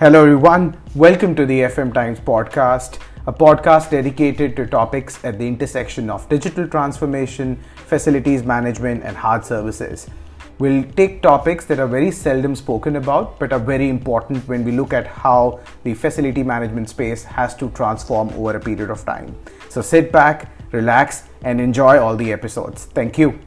Hello, everyone. Welcome to the FM Times podcast, a podcast dedicated to topics at the intersection of digital transformation, facilities management, and hard services. We'll take topics that are very seldom spoken about but are very important when we look at how the facility management space has to transform over a period of time. So sit back, relax, and enjoy all the episodes. Thank you.